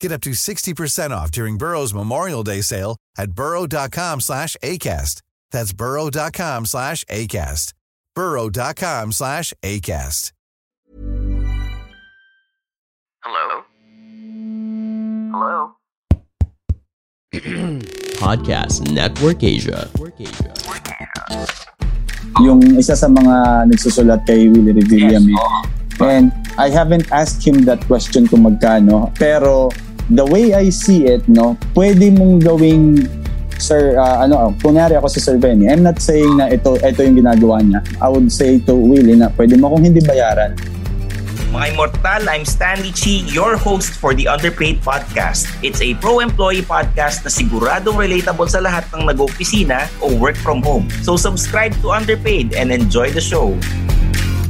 Get up to 60% off during Burrow's Memorial Day sale at burrow.com slash ACAST. That's burrow.com slash ACAST. burrow.com slash ACAST. Hello? Hello? Podcast Network Asia. Yung isa sa mga nagsusulat kay Willie Revilla Yes, oo. And I haven't asked him that question kung magkano. Pero the way I see it, no, pwede mong gawing Sir, ah, ano, kunyari ako si Sir Benny, I'm not saying na ito, ito yung ginagawa niya. I would say to Willie na pwede mo akong hindi bayaran. Mga Immortal, I'm Stanley Chi, your host for the Underpaid Podcast. It's a pro-employee podcast na siguradong relatable sa lahat ng nag-opisina o work from home. So subscribe to Underpaid and enjoy the show.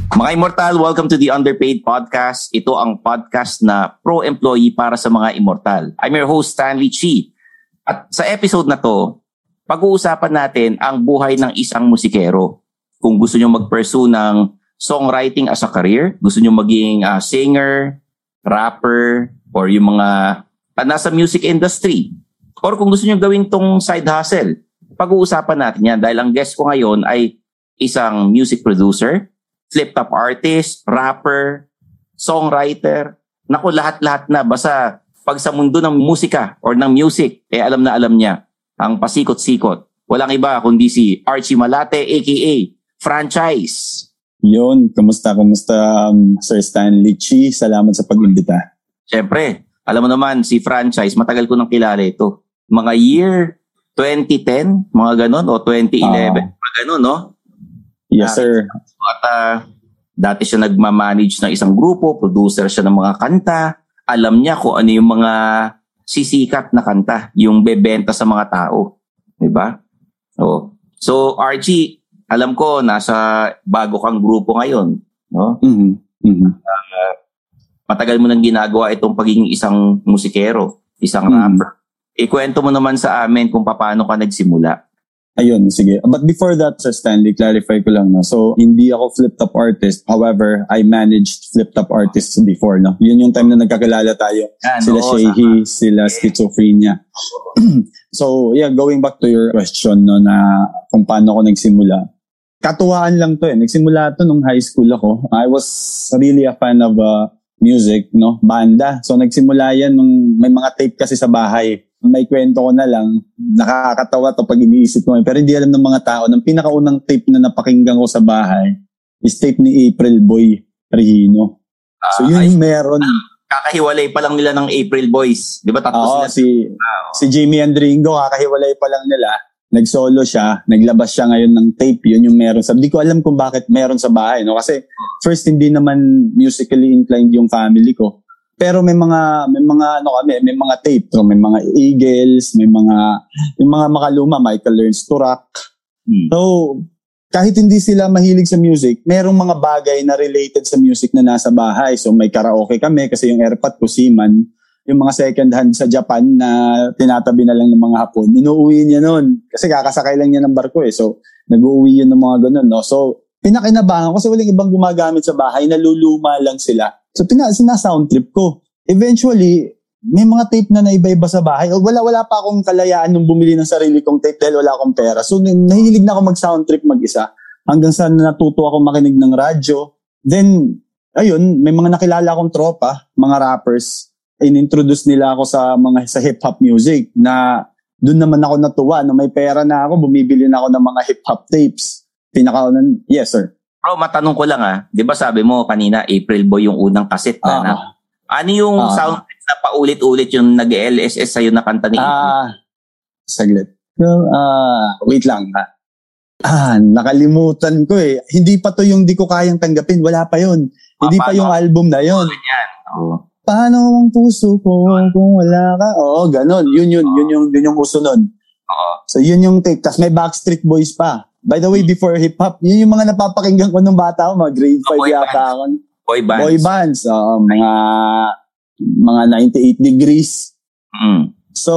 Mga Immortal, welcome to the Underpaid Podcast. Ito ang podcast na pro-employee para sa mga Immortal. I'm your host, Stanley Chi. At sa episode na to, pag-uusapan natin ang buhay ng isang musikero. Kung gusto nyo mag-pursue ng songwriting as a career, gusto nyo maging ah, singer, rapper, or yung mga ah, nasa music industry, or kung gusto nyo gawin tong side hustle, pag-uusapan natin yan dahil ang guest ko ngayon ay isang music producer, flip-top artist, rapper, songwriter, naku lahat-lahat na basta pag sa mundo ng musika or ng music, eh alam na alam niya ang pasikot-sikot. Walang iba kundi si Archie Malate aka Franchise. Yun, kamusta, kamusta um, Sir Stanley Chi? Salamat sa pag-imbita. Siyempre, alam mo naman si Franchise, matagal ko nang kilala ito. Mga year 2010, mga ganon, o 2011, Ah. mga ganon, no? Yes, sir. At ah, dati siya nagmamanage ng isang grupo, producer siya ng mga kanta. Alam niya kung ano yung mga sisikat na kanta, yung bebenta sa mga tao. Di ba? Oo. So, Archie, alam ko, nasa bago kang grupo ngayon. No? Mhm. Mhm. Matagal mo nang ginagawa itong pagiging isang musikero, isang Mhm. rapper. Ikwento mo naman sa amin kung paano ka nagsimula. Ayun, sige. But before that, Sir Stanley, clarify ko lang. No? So, hindi ako flip-top artist. However, I managed flip-top artists before. No? Yun yung time na nagkakilala tayo. Yan, Sila oo, Shehi, sila Schizophrenia. so, yeah, going back to your question no, na kung paano ako nagsimula. Katuwaan lang to eh. Nagsimula to nung high school ako. I was really a fan of uh, music, no? Banda. So, nagsimula yan nung may mga tape kasi sa bahay may kwento ko na lang, nakakatawa to pag iniisip ko. Pero hindi alam ng mga tao, ng pinakaunang tape na napakinggan ko sa bahay is tape ni April Boy Regino. So Ah, yun yung meron. kakahiwalay pa lang nila ng April Boys. Di ba? Tatlo Oo, sila. si, Ah, oo. si Jimmy Andringo, kakahiwalay pa lang nila. Nag-solo siya, naglabas siya ngayon ng tape, yun yung meron. Sabi ko alam kung bakit meron sa bahay. No? Kasi first, hindi naman musically inclined yung family ko. Pero may mga may mga ano kami, may mga tape, so may mga Eagles, may mga yung mga makaluma, Michael Learns to Rock. Hmm. So, kahit hindi sila mahilig sa music, merong mga bagay na related sa music na nasa bahay. So, may karaoke kami kasi yung airpot ko, Seaman. yung mga second hand sa Japan na tinatabi na lang ng mga Hapon. Inuuwi niya noon kasi kakasakay lang niya ng barko eh. So, nag-uwi yun ng mga ganun, no? So, pinakinabangan kasi walang ibang gumagamit sa bahay, naluluma lang sila. So, pina, sina-sound trip ko. Eventually, may mga tape na naiba-iba sa bahay. Wala, wala pa akong kalayaan nung bumili ng sarili kong tape dahil wala akong pera. So, nahilig na ako mag-sound trip mag-isa. Hanggang sa natuto ako makinig ng radyo. Then, ayun, may mga nakilala akong tropa, mga rappers inintroduce nila ako sa mga sa hip-hop music na doon naman ako natuwa. No, may pera na ako, bumibili na ako ng mga hip-hop tapes. Pinaka, yes sir. Bro, matanong ko lang ah. Di ba sabi mo kanina, April Boy yung unang kaset na, uh, na Ano yung uh, sound na paulit-ulit yung nag-LSS sa'yo na kanta ni Ah, uh, saglit. Uh, wait lang ha. Ah, nakalimutan ko eh. Hindi pa to yung di ko kayang tanggapin. Wala pa yun. Hindi pa yung album na yun. Oh. Paano ang puso ko kung wala ka? Oo, ganun. Yun yun, yun yung, yun yung uso nun. Oo. So yun yung take. Tapos may Backstreet Boys pa. By the way, hmm. before hip-hop, yun yung mga napapakinggan ko nung bata ko, mga grade 5 oh, yata ako. Boy bands. Boy bands. Uh, mga mga 98 degrees. Mm. So,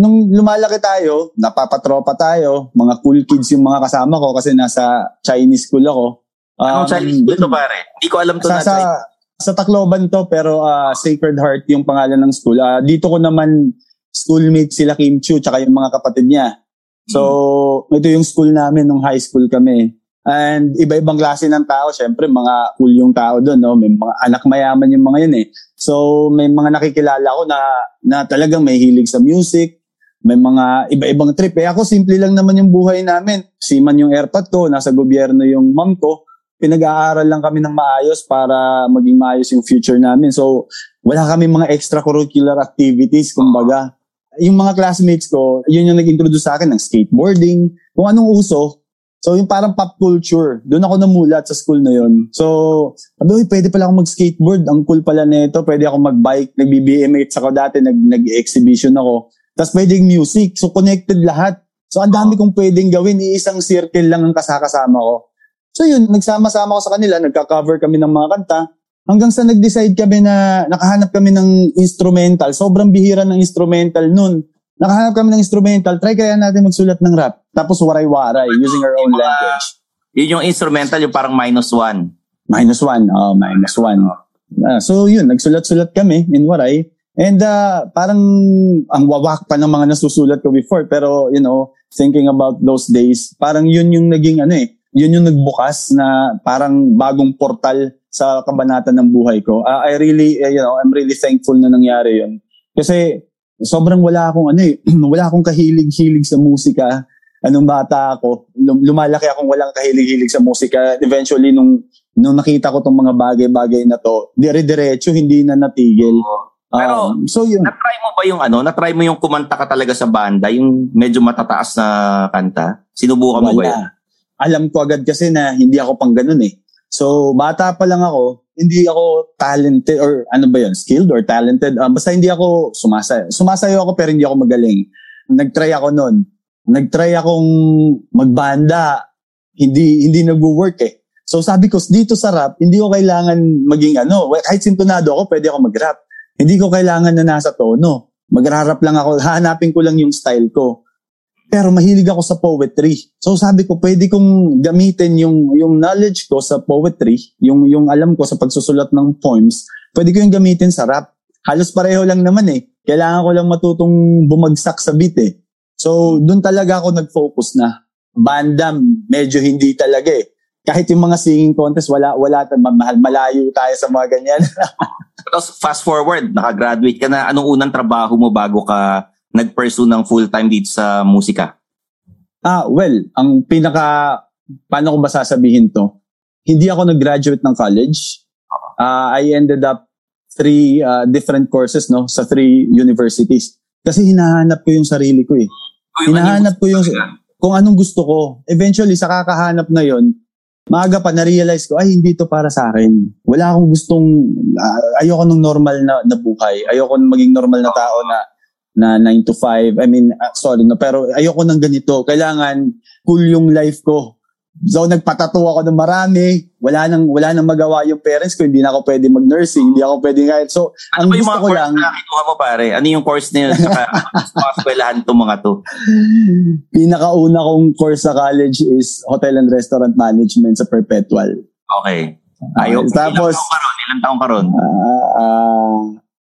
nung lumalaki tayo, napapatropa tayo, mga cool kids yung mga kasama ko kasi nasa Chinese school ako. Um, Anong Chinese school to pare? Hindi ko alam to sa, na Chinese sa Tacloban to pero uh, Sacred Heart yung pangalan ng school. Uh, dito ko naman schoolmate sila Kim Chu tsaka yung mga kapatid niya. So, mm. ito yung school namin nung high school kami. And iba-ibang klase ng tao, syempre mga cool yung tao doon, no? May mga anak mayaman yung mga yun eh. So, may mga nakikilala ko na na talagang may hilig sa music, may mga iba-ibang trip. Eh ako simple lang naman yung buhay namin. Siman yung airpot ko, nasa gobyerno yung mom ko pinag-aaral lang kami ng maayos para maging maayos yung future namin. So, wala kami mga extracurricular activities, kumbaga. Yung mga classmates ko, yun yung nag-introduce sa akin ng skateboarding, kung anong uso. So, yung parang pop culture, doon ako namulat sa school na yun. So, sabi, pwede pala ako mag-skateboard, ang cool pala nito, pwede ako mag-bike, nag-BBMX ako dati, nag- nag-exhibition ako. Tapos pwedeng music, so connected lahat. So, ang dami kong pwedeng gawin, iisang circle lang ang kasakasama ko. So yun, nagsama-sama ko sa kanila, nagka-cover kami ng mga kanta. Hanggang sa nag-decide kami na nakahanap kami ng instrumental. Sobrang bihira ng instrumental nun. Nakahanap kami ng instrumental. Try kaya natin magsulat ng rap. Tapos waray-waray using our own language. Yun yung instrumental, yung parang minus one. Minus one. Oh, minus one. Uh, so yun, nagsulat-sulat kami in waray. And uh, parang ang wawak pa ng mga nasusulat ko before. Pero, you know, thinking about those days, parang yun yung naging ano eh, yun yung nagbukas na parang bagong portal sa kabanata ng buhay ko. Uh, I really, uh, you know, I'm really thankful na nangyari yun. Kasi sobrang wala akong ano eh, wala akong kahilig-hilig sa musika. Anong bata ako, lumalaki akong walang kahilig-hilig sa musika. Eventually, nung, nung nakita ko tong mga bagay-bagay na to, dire-diretso, hindi na natigil. Pero, um, so yun. Na-try mo ba yung ano, na-try mo yung kumanta ka talaga sa banda, yung medyo matataas na kanta? Sinubukan Wala. mo ba yun? alam ko agad kasi na hindi ako pang ganun eh. So, bata pa lang ako, hindi ako talented or ano ba yun, skilled or talented. Um, basta hindi ako sumasayo. Sumasayo ako pero hindi ako magaling. Nagtry ako noon. Nagtry akong magbanda. Hindi hindi nagwo-work eh. So sabi ko, dito sa rap, hindi ko kailangan maging ano, kahit sintonado ako, pwede ako mag-rap. Hindi ko kailangan na nasa tono. Magrarap lang ako, hanapin ko lang yung style ko. Pero mahilig ako sa poetry. So sabi ko, pwede kong gamitin yung, yung knowledge ko sa poetry, yung, yung alam ko sa pagsusulat ng poems, pwede ko yung gamitin sa rap. Halos pareho lang naman eh. Kailangan ko lang matutong bumagsak sa beat eh. So doon talaga ako nag-focus na. Bandam, medyo hindi talaga eh. Kahit yung mga singing contest, wala, wala, mahal, malayo tayo sa mga ganyan. Tapos fast forward, nakagraduate ka na. Anong unang trabaho mo bago ka nag-pursue ng full-time dito sa musika? Ah, well, ang pinaka, paano ko ba sasabihin to? Hindi ako nag-graduate ng college. Uh, I ended up three uh, different courses no sa three universities. Kasi hinahanap ko yung sarili ko eh. Hinahanap ko yung kung anong gusto ko. Eventually, sa kakahanap na yon, maaga pa na-realize ko, ay, hindi to para sa akin. Wala akong gustong, uh, ayoko ng normal na, na buhay. Ayoko maging normal na tao na na 9 to 5. I mean, uh, sorry, no, pero ayoko ng ganito. Kailangan cool yung life ko. So nagpatato ako ng marami. Wala nang wala nang magawa yung parents ko. Hindi na ako pwede mag-nursing. Hindi ako pwede kahit. So, Ano ang gusto ko lang, na kinuha mo pare? Ano yung course na yun? Saka ano mga eskwelahan itong mga to? pinakauna kong course sa college is Hotel and Restaurant Management sa Perpetual. Okay. Ah, tapos- ilang taong ka ron? Ilang taong ka ron? Ah, ah,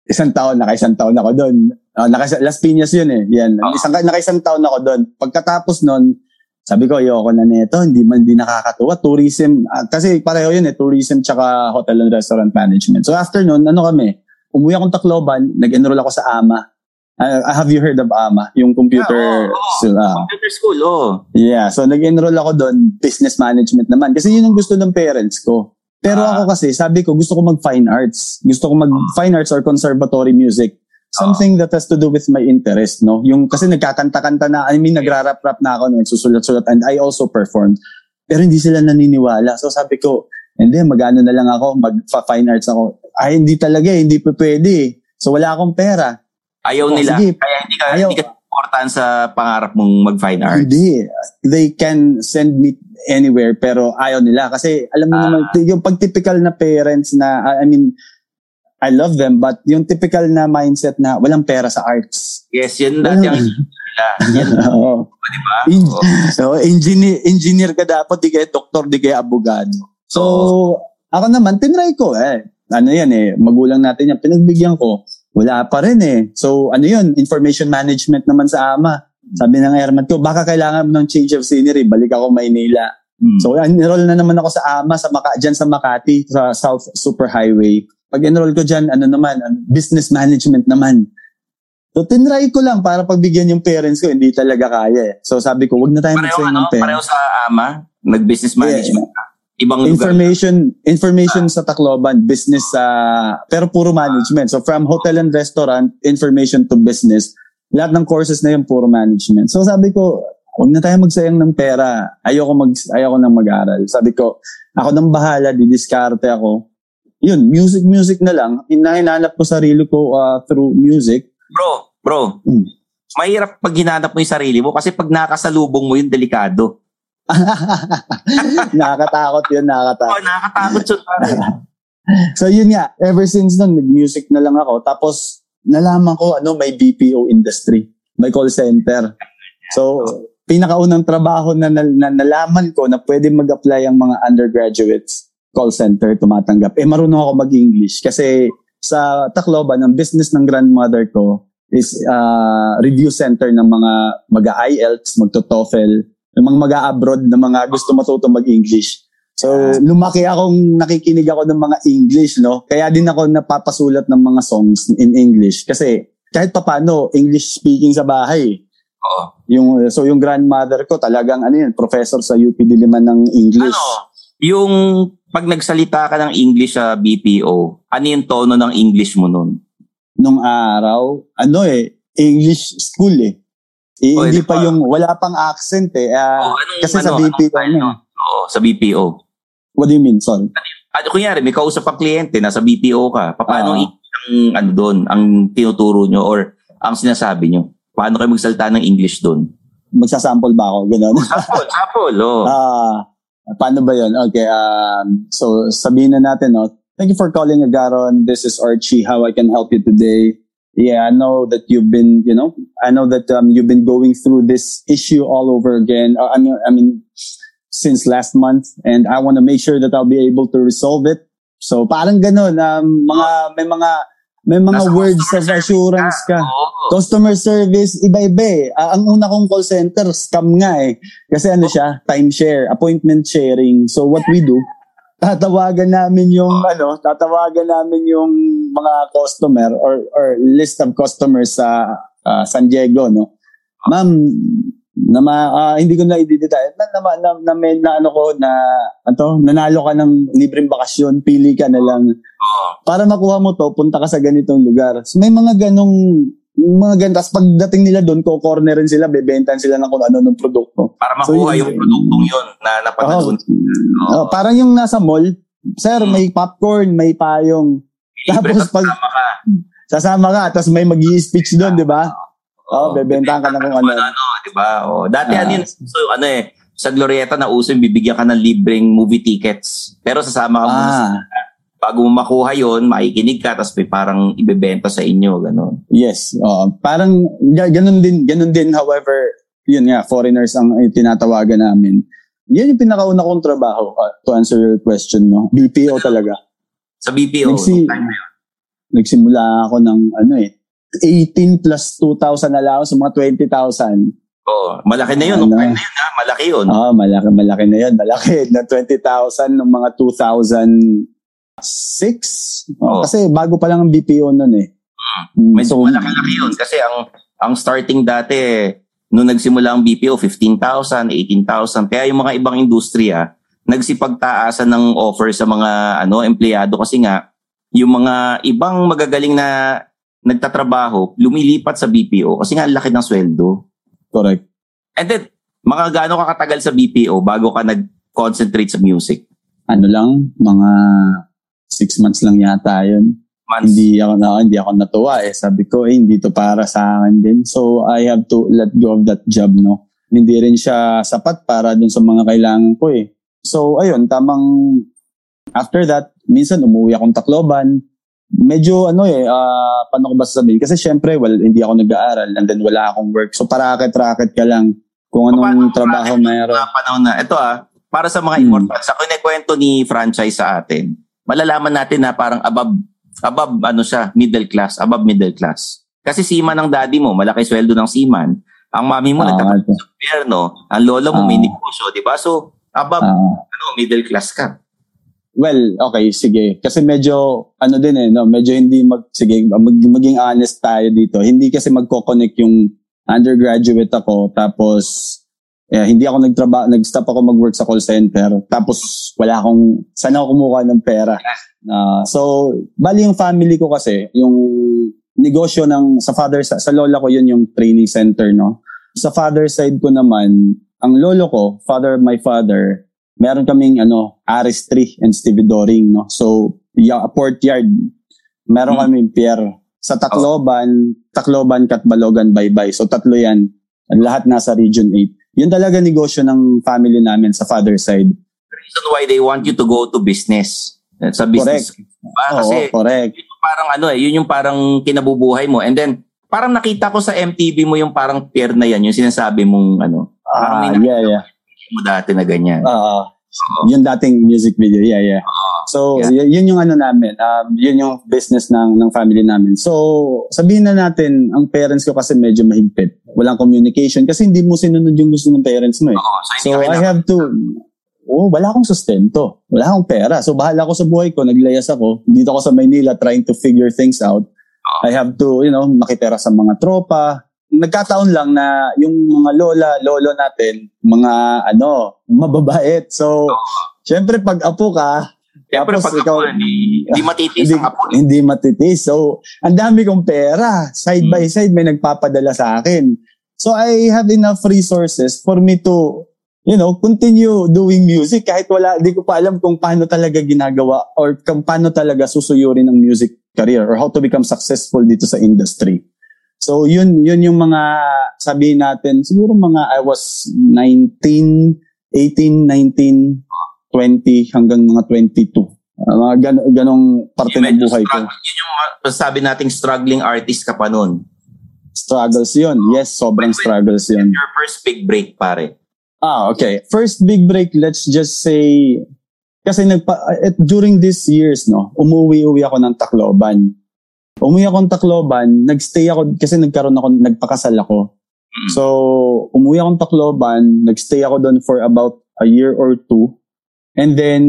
isang taon, naka-isang taon ako doon. Uh, naka, Las Piñas yun eh. Yan. Oo. Isang, naka-isang taon ako doon. Pagkatapos nun, sabi ko, ayoko na nito. Hindi man di nakakatuwa. Tourism. ah, kasi pareho yun eh. Tourism tsaka hotel and restaurant management. So after nun, ano kami? Umuwi akong Tacloban. Nag-enroll ako sa AMA. Ah, have you heard of AMA? Yung computer... Yeah, oo. so, ah, Computer school, oh. Yeah, so nag-enroll ako doon, business management naman. Kasi yun ang gusto ng parents ko. Pero Ah. ako kasi, sabi ko, gusto ko mag-fine arts. Gusto ko mag-fine arts or conservatory music. Something that has to do with my interest, no? Yung, kasi nagkakanta-kanta na, I mean, nagrarap-rap na ako, nagsusulat-sulat, and I also performed. Pero hindi sila naniniwala. So sabi ko, hindi, mag-ano na lang ako, mag-fine arts ako. Ay, hindi talaga, eh, hindi pa pwede. eh. So wala akong pera. Ayaw Oh, nila. sige. Kaya hindi ka, Ayaw. hindi ka supportahan sa pangarap mong mag-fine arts. Hindi. They can send me anywhere pero ayaw nila. Kasi alam mo Ah. naman, yung pag typical na parents na, I mean, I love them, but yung typical na mindset na walang pera sa arts. Yes, yun dati ang nila. Yan, Oo. di ba? So, engineer, engineer ka dapat, di kaya doktor, di kaya abogado. So, ako naman, tinry ko eh. Ano yan eh, magulang natin yan. Pinagbigyan ko, wala pa rin eh. So, ano yun, information management naman sa ama. Sabi ng airman ko, baka kailangan mo ng change of scenery, balik ako Maynila. Hmm. So, enroll na naman ako sa AMA, sa Maka, dyan sa Makati, sa South Super Highway. Pag enroll ko dyan, ano naman, ano, business management naman. So, tinry ko lang para pagbigyan yung parents ko, hindi talaga kaya eh. So, sabi ko, wag na tayo pareho, ano, ng pera. pareho sa AMA, nag-business management ka. Ibang lugar. Information, information sa Tacloban, business sa, pero puro management. So, from hotel and restaurant, information to business, lahat ng courses na yun, puro management. So, sabi ko, huwag na tayo magsayang ng pera. Ayoko, mag, ayoko nang mag-aral. Sabi ko, ako nang bahala, didiskarte ako. Yun, music, music na lang. Hinahanap ko sarili ko uh, through music. Bro, bro, Hmm. mahirap pag hinanap mo yung sarili mo kasi pag nakasalubong mo yung delikado. nakakatakot yun, nakakatakot. Oh, nakakatakot yun. So yun nga, ever since nun, nag-music na lang ako. Tapos nalaman ko, ano, may BPO industry. May call center. So, pinakaunang trabaho na, na, na nalaman ko na pwede mag-apply ang mga undergraduates call center tumatanggap. Eh, marunong ako mag-English. Kasi sa Tacloban, ang business ng grandmother ko is uh, review center ng mga mag-IELTS, magto-TOEFL, yung mga mag-abroad na mga gusto matuto mag-English. So, lumaki akong nakikinig ako ng mga English, no? Kaya din ako napapasulat ng mga songs in English. Kasi kahit papano, English speaking sa bahay. Oo. Yung, so, yung grandmother ko talagang, ano yun, professor sa UP Diliman ng English. Ano, yung pag nagsalita ka ng English sa BPO, ano yung tono ng English mo nun? Nung araw, ano eh, English school eh. Eh, Oh, di hindi pa yung, wala pang accent eh. Ah, Oh, anong, kasi sa ano, BPO anong- ano, Oo, sa BPO. what do you mean? Sorry. Ano kunyari, may kausap kang kliyente, nasa BPO ka, paano Ah. ang ano doon, ang tinuturo nyo or ang sinasabi nyo? Paano kayo magsalita ng English doon? Magsasample ba ako? Ganun. Sample, sample, oh. Ah, paano ba yun? Okay, um, so sabihin na natin, no? Thank you for calling Agaron. This is Archie. How I can help you today? Yeah, I know that you've been, you know, I know that um, you've been going through this issue all over again. Uh, I mean, I mean, since last month, and I want to make sure that I'll be able to resolve it. So parang ganun, um, mga may mga may mga Nasa words of assurance ka. Oo. Customer service, iba-iba eh. Ah, ang una kong call center, scam nga eh. Kasi ano siya, timeshare, appointment sharing. So what we do, tatawagan namin yung ano, tatawagan namin yung mga customer or or list of customers sa ah, San Diego, no. Ma'am, na ma- ah, hindi ko na i-detail. Na, na, na, na, may- na ano ko na ato, nanalo ka ng libreng bakasyon, pili ka na lang Oo. para makuha mo to, punta ka sa ganitong lugar. So, may mga ganong mga ganun. Tapos pagdating nila doon, ko-cornerin sila, bebentan sila ng kung ano ng produkto. Para So, makuha yun- yung produktong yun na Oh, napanood. oh, parang yung nasa mall, sir, may popcorn, may payong. Libre tapos pag- kasama ka. Sasama ka, tapos may mag speech doon, di ba? Oh, bebentahan ka na kung ano. ano, di ba? Oh, dati Ah. ano yun, so ano eh, sa Glorieta na uso yung bibigyan ka ng libreng movie tickets. Pero sasama ka muna sa Ah, bago mo makuha yon, makikinig ka, tapos may parang ibebenta sa inyo, gano'n. yes. oo. parang ga- ganun din, ganun din. However, yun nga, foreigners ang tinatawagan namin. Yan yung pinakauna kong trabaho uh, to answer your question, no? BPO talaga. Sa BPO, Nagsi- nung time na yun. Nagsimula ako ng ano eh, 18 plus 2,000 allowance, mga 20,000. Oo, malaki na yun. Nung Ano? time na yun, ha? Malaki yun. Ah, malaki, malaki na yun. Malaki na 20,000 ng mga 2006. Oh. Kasi bago pa lang ang BPO nun eh. Mm, Medyo malaki-laki yun. Kasi ang ang starting dati, nung nagsimula ang BPO, 15,000, 18,000. Kaya yung mga ibang industriya, nagsipagtaasan ng offer sa mga ano empleyado kasi nga, yung mga ibang magagaling na nagtatrabaho, lumilipat sa BPO kasi nga ang laki ng sweldo. Correct. And then, mga gaano ka katagal sa BPO bago ka nag-concentrate sa music? Ano lang, mga six months lang yata yun. Months? Hindi ako na hindi ako natuwa eh. Sabi ko, eh, hindi to para sa akin din. So, I have to let go of that job, no? Hindi rin siya sapat para dun sa mga kailangan ko eh. So, ayun, tamang after that, minsan umuwi akong Tacloban. Medyo ano eh, ah, paano ko ba sasabihin? Kasi syempre, well, hindi ako nag-aaral and then wala akong work. So, parakit-rakit ka lang kung Paano anong trabaho natin meron. mga panahon na, ito ah, para sa mga Hmm. immortals, sa kinikwento ni franchise sa atin, malalaman natin na parang above, above ano siya, middle class, above middle class. Kasi seaman ng daddy mo, malaki sweldo ng seaman. Ang mami mo, Ah, nagtatrabaho sa gobyerno. Ang lola mo, may Ah. negosyo, di ba? So, above, Ah. ano, middle class ka. Well, okay, sige. Kasi medyo, ano din eh, no? medyo hindi mag, sige, mag, maging honest tayo dito. Hindi kasi magko-connect yung undergraduate ako, tapos, eh, hindi ako nagtrabaho, nag-stop ako mag-work sa call center, tapos wala akong, saan ako kumuha ng pera. Ah, so, bali yung family ko kasi, yung negosyo ng, sa father, sa, sa lola ko yun yung training center, no? Sa father side ko naman, ang lolo ko, father my father, meron kaming ano, Aris 3 and Stevie Doring, no? So, ya, port yard. Meron Hmm. kaming pier. Sa Tacloban, Tacloban, Katbalogan, Baybay. So, tatlo yan. Lahat nasa Region 8. Yun talaga negosyo ng family namin sa father side. The reason why they want you to go to business. Sa business. Correct. Diba? Oo, Kasi, correct. yun yung parang ano eh, yun yung parang kinabubuhay mo. And then, parang nakita ko sa MTV mo yung parang peer na yan, yung sinasabi mong ano, Ah, yeah, yeah. Mo dati na ganyan. Oo. Oo. Yung dating music video, yeah, yeah. So, Yeah. y- yun yung ano namin, um, yun yung business ng, ng family namin. So, sabihin na natin, ang parents ko kasi medyo mahigpit. Walang communication kasi hindi mo sinunod yung gusto ng parents mo eh. Oo, so, So, I have to, oh, wala akong sustento. Wala akong pera. So, bahala ako sa buhay ko. Naglayas ako. Dito ako sa Maynila trying to figure things out. I have to, you know, makitera sa mga tropa. Nagkataon lang na yung mga lola, lolo natin, mga ano, mababait. So, syempre pag apo ka, Siyempre, tapos pag ikaw, ako, hindi, hindi matitis hindi, ang apo. hindi matitis. So, ang dami kong pera. Side Hmm. by side, may nagpapadala sa akin. So, I have enough resources for me to, you know, continue doing music kahit wala, di ko pa alam kung paano talaga ginagawa or kung paano talaga susuyurin ang music career or how to become successful dito sa industry. So, yun, yun yung mga, sabihin natin, siguro mga, I was 19, 18, 19, 20, hanggang mga 22. Uh, mga gan- ganong parte ng buhay ko. Yun yung uh, sabi nating struggling artist ka pa nun. Struggles yun. Yes, sobrang struggles yun. Your first big break, pare. Ah, okay. First big break, let's just say, kasi nagpa, at during these years, no, umuwi-uwi ako ng Tacloban. Umuwi ako ng Tacloban, nagstay ako, kasi nagkaroon ako, nagpakasal ako. Mm. So, umuwi ako ng Tacloban, nagstay ako doon for about a year or two. And then,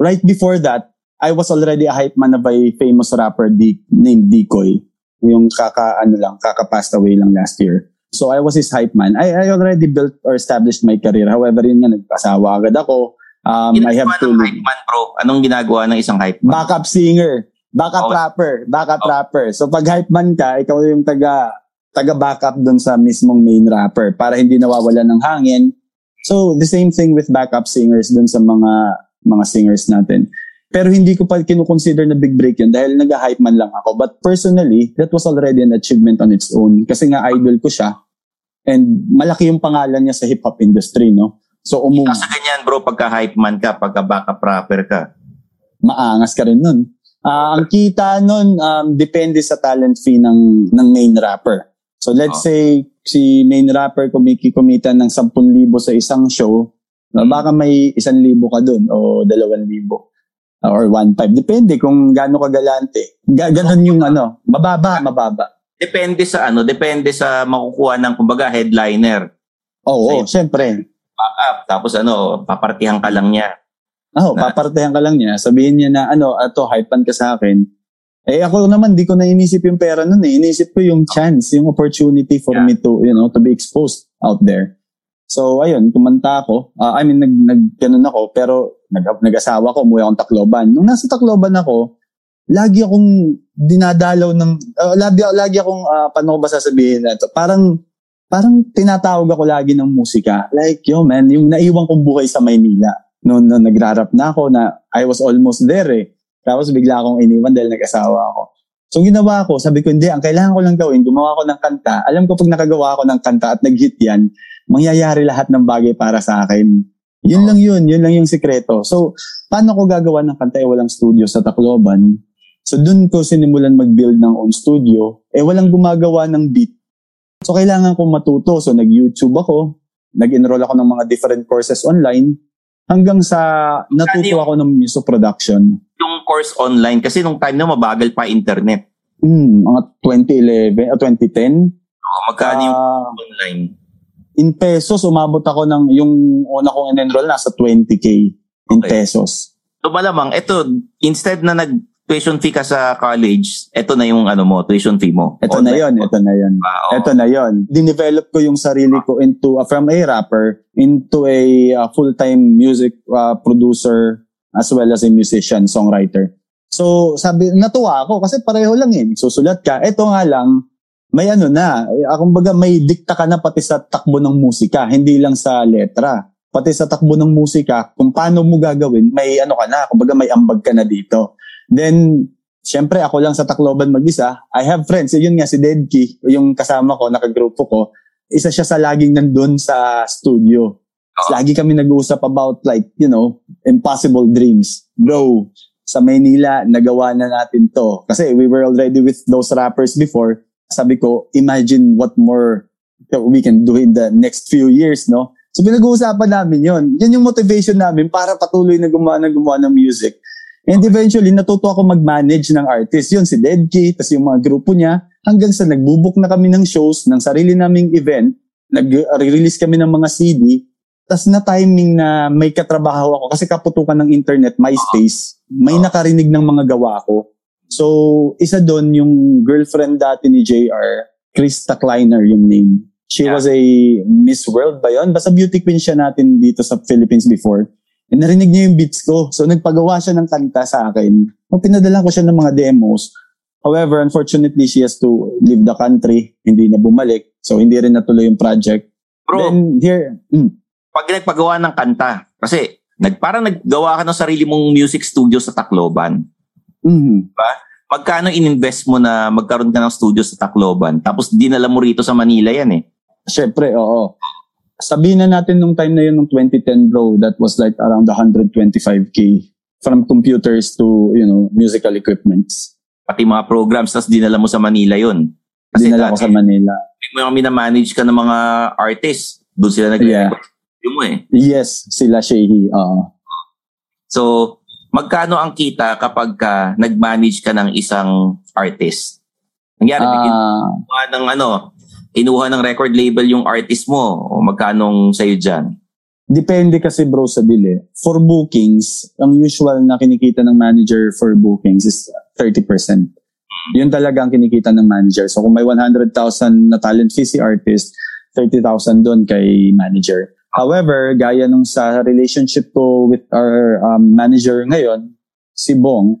right before that, I was already a hype man of a famous rapper D- named Decoy. Yung kaka, ano lang, kaka-passed away lang last year. So I was his hype man. I, I already built or established my career. However, yun nga, nagpasawa agad ako. Um, I have Ginagawa to ng hype man, bro. Anong ginagawa ng isang hype man? backup singer, backup Oh. rapper, backup Oh. rapper. So pag hype man ka, ikaw yung taga taga backup dun sa mismong main rapper para hindi nawawala ng hangin. So the same thing with backup singers dun sa mga mga singers natin. Pero hindi ko pa kinukonsider na big break yun dahil nag-hype man lang ako. But personally, that was already an achievement on its own. Kasi nga idol ko siya. And malaki yung pangalan niya sa hip-hop industry, no? So, umu Kasi ganyan bro, pagka hype man ka, pagka backup rapper ka. maangas ka rin nun. Ah, ang kita nun, um, depende sa talent fee ng, ng main rapper. So let's Oh. say si main rapper kumikita ng 10,000 sa isang show, Mm. baka may 1,000 ka dun o 2,000 or 1,500. Depende kung gaano ka galante. Ga- ganon yung ano, mababa, mababa. Depende sa ano, depende sa makukuha ng kumbaga headliner. Oo, Sa'yo. syempre. Backup, tapos ano, papartihan ka lang niya. Oh, Na- papartehan ka lang niya. Sabihin niya na, ano, ato, hypean ka sa akin. Eh, ako naman, di ko na inisip yung pera nun eh. Inisip ko yung chance, yung opportunity for Yeah. me to, you know, to be exposed out there. So, ayun, kumanta ako. Ah, I mean, nag, nag, ganun ako, pero nag, nag-asawa ko, umuwi akong Tacloban. Nung nasa Tacloban ako, lagi akong dinadalaw ng, ah, lagi, lagi akong, ah, paano ko ba sasabihin na to? Parang, parang tinatawag ako lagi ng musika. Like, yo man, yung naiwan kong buhay sa Maynila noon no, nagrarap na ako na I was almost there eh. Tapos bigla akong iniwan dahil nag-asawa ako. So ginawa ko, sabi ko hindi, ang kailangan ko lang gawin, gumawa ko ng kanta. Alam ko pag nakagawa ako ng kanta at nag-hit yan, mangyayari lahat ng bagay para sa akin. Yun lang yun, yun lang yung sikreto. So, paano ko gagawa ng kanta eh walang studio sa Tacloban? So, dun ko sinimulan mag-build ng own studio. Eh, walang gumagawa ng beat. So, kailangan ko matuto. So, nag-YouTube ako. Nag-enroll ako ng mga different courses online hanggang sa natuto yung- ako ng music production. Yung course online, kasi nung time na mabagal pa internet. Hmm, mga 2011, o 2010. O, magkano yung Ah, online? in pesos, umabot ako ng, yung una kong in-enroll, nasa 20k in Okay. pesos. So malamang, ito, instead na nag tuition fee ka sa college, ito na yung ano mo, tuition fee mo. Ito na yon, ito na yon. Ah, oo. Ito na yon. Dinevelop ko yung sarili ko into, uh, from a rapper, into a uh, full-time music uh, producer as well as a musician, songwriter. So, sabi, natuwa ako kasi pareho lang eh. Susulat ka. Ito nga lang, may ano na, akong baga may dikta ka na pati sa takbo ng musika, hindi lang sa letra. Pati sa takbo ng musika, kung paano mo gagawin, may ano ka na, kumbaga may ambag ka na dito. Then, syempre ako lang sa Tacloban mag-isa. I have friends. Yun nga si Dedkey, yung kasama ko, nakagrupo ko. Isa siya sa laging nandun sa studio. Oo. Lagi kami nag-uusap about like, you know, impossible dreams. Bro, sa Maynila, nagawa na natin to. Kasi we were already with those rappers before. Sabi ko, imagine what more that we can do in the next few years, no? So pinag-uusapan namin yon. Yan yung motivation namin para patuloy na gumawa na gumawa ng music. And eventually, natuto ako mag-manage ng artist. Yun, si Deadkey, tas yung mga grupo niya, hanggang sa nagbubuk na kami ng shows, ng sarili naming event, nag-release kami ng mga CD, tas na timing na may katrabaho ako, kasi kaputukan ng internet, MySpace, may nakarinig ng mga gawa ko. So, isa doon yung girlfriend dati ni JR, Krista Kleiner yung name. She Yeah. was a Miss World ba yun? Basta beauty queen siya natin dito sa Philippines before. And narinig niya yung beats ko. So, nagpagawa siya ng kanta sa akin. So, pinadala ko siya ng mga demos. However, unfortunately, she has to leave the country. Hindi na bumalik. So, hindi rin natuloy yung project. Bro, Then, here, mm, pag nagpagawa ng kanta, kasi nag, parang naggawa ka ng sarili mong music studio sa Tacloban. mm, Magkano ininvest mo na magkaroon ka ng studio sa Tacloban? Tapos dinala mo rito sa Manila yan eh. Siyempre, oo. Sabihin na natin nung time na yun, nung 2010 bro, that was like around 125k from computers to, you know, musical equipments. Pati mga programs, tapos dinala mo sa Manila yun. Kasi Dinala ko sa Manila. may mga minamanage ka ng mga artists. Doon sila nag Yeah. Yung mo eh. Yes, sila Shehi. oo. So, magkano ang kita kapag ka nag-manage ka ng isang artist? Nangyari, uh, ng ano, inuha ng record label yung artist mo o magkanong sa'yo dyan? depende kasi bro sa dili. For bookings, ang usual na kinikita ng manager for bookings is 30%. Yun talaga ang kinikita ng manager. So kung may 100,000 na talent fee si artist, 30,000 doon kay manager. However, gaya nung sa relationship ko with our um, manager ngayon, si Bong,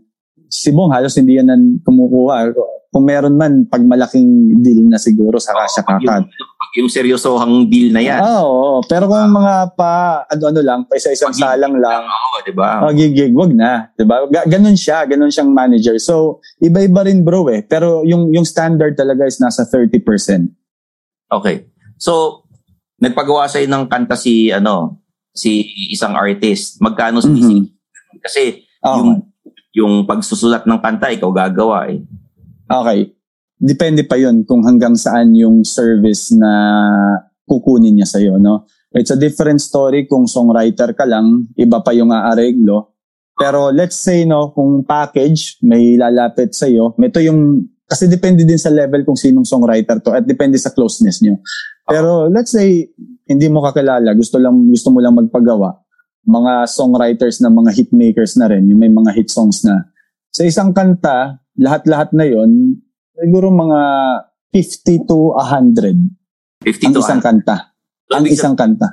si Bong halos hindi yan kumukuha. Kung meron man, pag malaking deal na siguro, saka siya Pag kakat. yung, pag yung seryosohang deal na yan. Ah, Oo, pero kung mga pa, ano-ano lang, pa isa-isang salang lang, Oo, di ba? oh, gigig, wag na. Diba? Ga- ganun siya, ganun siyang manager. So, iba-iba rin bro eh. Pero yung, yung standard talaga is nasa 30%. Okay. So, nagpagawa sa'yo ng kanta si, ano, si isang artist. Magkano Mhm. mm Kasi, Okay. yung, yung pagsusulat ng kanta, ikaw gagawa eh. Okay. Depende pa yun kung hanggang saan yung service na kukunin niya sa'yo, no? It's a different story kung songwriter ka lang, iba pa yung aareglo. Pero let's say, no, kung package, may lalapit sa'yo, ito yung, kasi depende din sa level kung sinong songwriter to at depende sa closeness nyo. Pero let's say, hindi mo kakilala, gusto lang gusto mo lang magpagawa. Mga songwriters na mga hitmakers na rin, yung may mga hit songs na. Sa isang kanta, lahat-lahat na yon siguro mga 50 to 100 50 ang to isang 100. kanta. So, Ang isang kanta.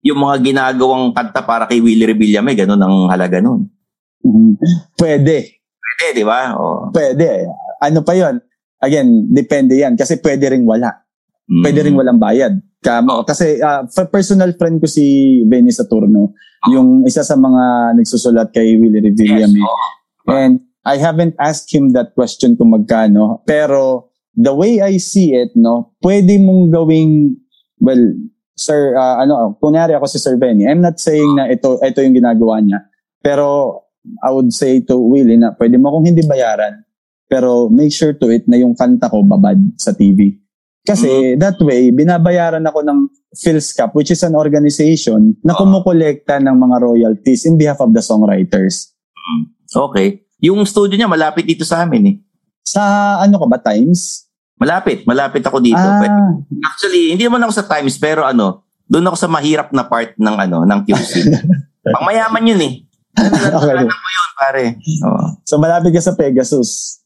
yung mga ginagawang kanta para kay Willie Revilla, may ganun ang halaga nun. Mhm. Pwede. Pwede, di ba? O, Pwede. Ano pa yon Again, depende yan. Kasi pwede ring wala. mm. Pwede ring walang bayad. Kamo, kasi for personal friend ko si Benny Saturno, yung isa sa mga nagsusulat kay Willie Revilla. Yes, oo. And I haven't asked him that question kung magkano. Pero the way I see it, no, pwede mong gawing, well, sir, uh, ano, kunyari ako si Sir Benny, I'm not saying na ito, ito yung ginagawa niya. Pero I would say to Willie na pwede mo akong hindi bayaran. Pero make sure to it na yung kanta ko babad sa TV. Kasi that way, binabayaran ako ng PhilSCAP, which is an organization na Oo. kumukolekta ng mga royalties in behalf of the songwriters. Okay. Yung studio niya, malapit dito sa amin eh. Sa ano ka ba, Times? Malapit, malapit ako dito. Ah, Actually, hindi naman ako sa Times, pero ano, doon ako sa mahirap na part ng ano, ng QC. Pang mayaman yun eh. okay. Ano ko yun, pare? Oo. So malapit ka sa Pegasus.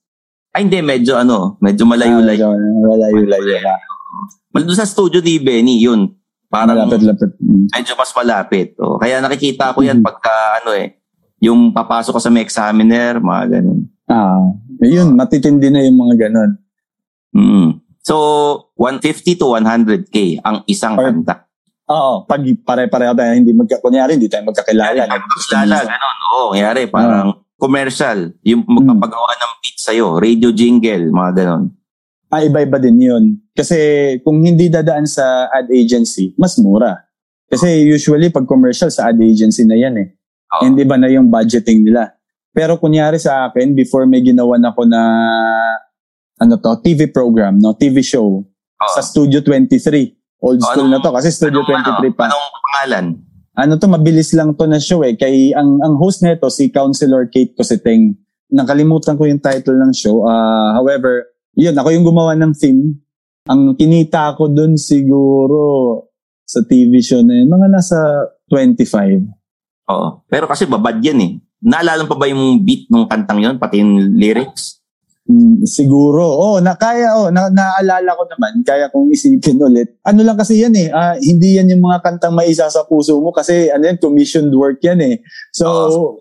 Ay, hindi, medyo ano, medyo malayo-layo. Ah, malayo-layo ka. Mal doon sa studio ni Benny, yun. Parang Malapit-lapit. Mm. medyo mas malapit. O, kaya nakikita ko yan Mhm. pagka ano eh, yung papasok ko sa may examiner, mga ganun. Ah, yun, matitindi na yung mga ganon. Mm. So, 150 to 100k ang isang Or- kanta. Oo, pag pare-pareho tayo, hindi magka, kunyari, hindi tayo magkakilala. Kaya Kilala, ganun. Oo, kanyari, parang commercial. Yung Hmm. magpapagawa ng beat sa'yo, radio jingle, mga ganun. Ah, iba-iba din yun. Kasi kung hindi dadaan sa ad agency, mas mura. Kasi usually pag commercial sa ad agency na yan eh. Oo. Hindi ba na yung budgeting nila? Pero kunyari sa akin, before may ginawa na ako na ano to, TV program, no, TV show Oo. sa Studio 23. Old Oh, school anong- na to kasi Studio Anong, 23 ano, pa. Anong pangalan? Ano to, mabilis lang to na show eh. Kay ang ang host nito si Councilor Kate Cositeng. Nakalimutan ko yung title ng show. Ah, however, yun ako yung gumawa ng theme. Ang kinita ko dun siguro sa TV show na yun, mga nasa 25. Oo. Pero kasi babad yan eh. Naalala pa ba yung beat ng kantang yon pati yung lyrics? Mm, siguro. Oh, na kaya oh, na, naalala ko naman, kaya kong isipin ulit. Ano lang kasi yan eh, ah, hindi yan yung mga kantang maisa sa puso mo kasi ano yan, commissioned work yan eh. So,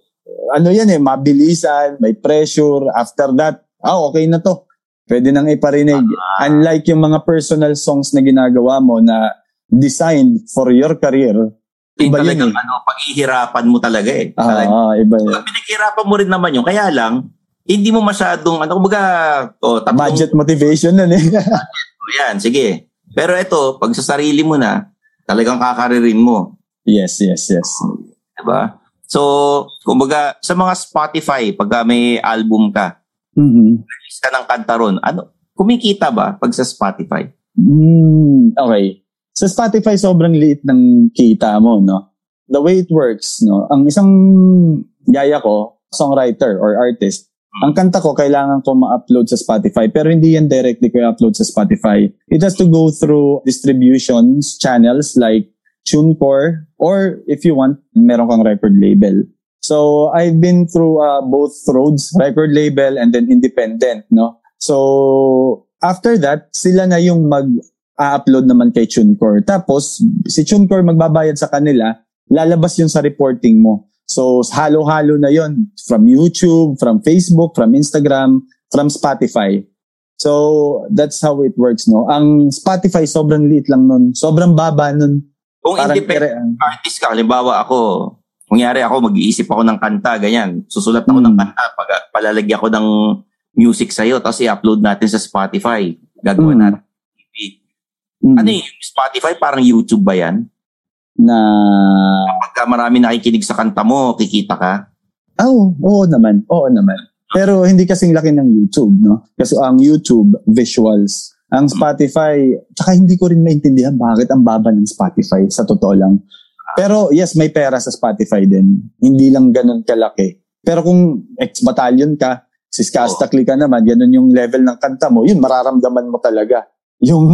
ano yan eh, mabilisan, may pressure. After that, ah, okay na to. Pwede nang iparinig. Ah. Unlike yung mga personal songs na ginagawa mo na designed for your career. Yung Iba yun talagang eh. ano, paghihirapan mo talaga eh. Ah, Talaga. ah, iba yun. So, pinaghirapan mo rin naman yun. Kaya lang, hindi mo masyadong, ano, kumbaga, oh, tatlong, Budget motivation nun eh. oh, yan, sige. Pero ito, pag sa sarili mo na, talagang kakaririn mo. yes, yes, yes. Diba? So, kumbaga, sa mga Spotify, pag may album ka, Mhm. release ka ng kanta ron, ano, kumikita ba pag sa Spotify? Mm, okay. Sa Spotify, sobrang liit ng kita mo, no? The way it works, no? Ang isang yaya ko, songwriter or artist, ang kanta ko, kailangan ko ma-upload sa Spotify. Pero hindi yan directly ko i-upload sa Spotify. It has to go through distributions, channels like TuneCore, or if you want, meron kang record label. So, I've been through uh, both roads, record label and then independent, no? So, after that, sila na yung mag upload naman kay TuneCore. Tapos, si TuneCore magbabayad sa kanila, lalabas yun sa reporting mo. So, halo-halo na yon from YouTube, from Facebook, from Instagram, from Spotify. So, that's how it works, no? Ang Spotify, sobrang liit lang nun. Sobrang baba nun. Kung Parang independent artist ka, halimbawa ako, kunyari ako, mag-iisip ako ng kanta, ganyan. Susulat ako Hmm. ng kanta, pag, palalagyan ko ng music sa'yo, tapos i-upload natin sa Spotify. Gagawa Hmm. natin. Mm. Ano yung Spotify? Parang YouTube ba yan? Na, Pagka marami nakikinig sa kanta mo, kikita ka? ah, oo, oo naman, oo naman. Pero hindi kasing laki ng YouTube, no? Kasi ang YouTube, visuals. Ang Spotify, tsaka hindi ko rin maintindihan bakit ang baba ng Spotify, sa totoo lang. Pero yes, may pera sa Spotify din. Hindi lang ganun kalaki. Pero kung ex-battalion ka, siskastakli ka naman, ganun yung level ng kanta mo, yun, mararamdaman mo talaga yung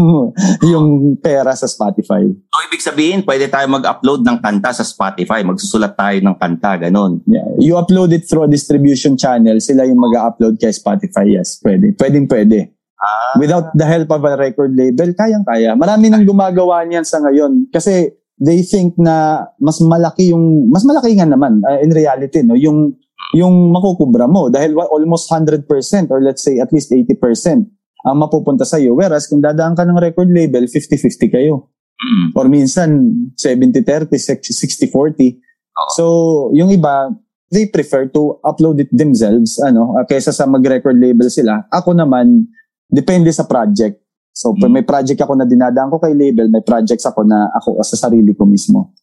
yung pera sa Spotify. So, ibig sabihin, pwede tayo mag-upload ng kanta sa Spotify. Magsusulat tayo ng kanta, ganun. Yeah. You upload it through a distribution channel, sila yung mag-upload kay Spotify. Yes, pwede. Pwedeng pwede. Ah, Without the help of a record label, kayang-kaya. Marami nang gumagawa niyan sa ngayon kasi they think na mas malaki yung mas malaki nga naman uh, in reality no yung yung makukubra mo dahil almost 100% or let's say at least 80% ang mapupunta sa iyo whereas kung dadaan ka ng record label 50-50 kayo. Mm. or minsan 70-30 60-40 so yung iba they prefer to upload it themselves ano uh, kaysa sa mag-record label sila. Ako naman depende sa project. So pag may project ako na dinadaan ko kay label may projects ako na ako sa sarili ko mismo.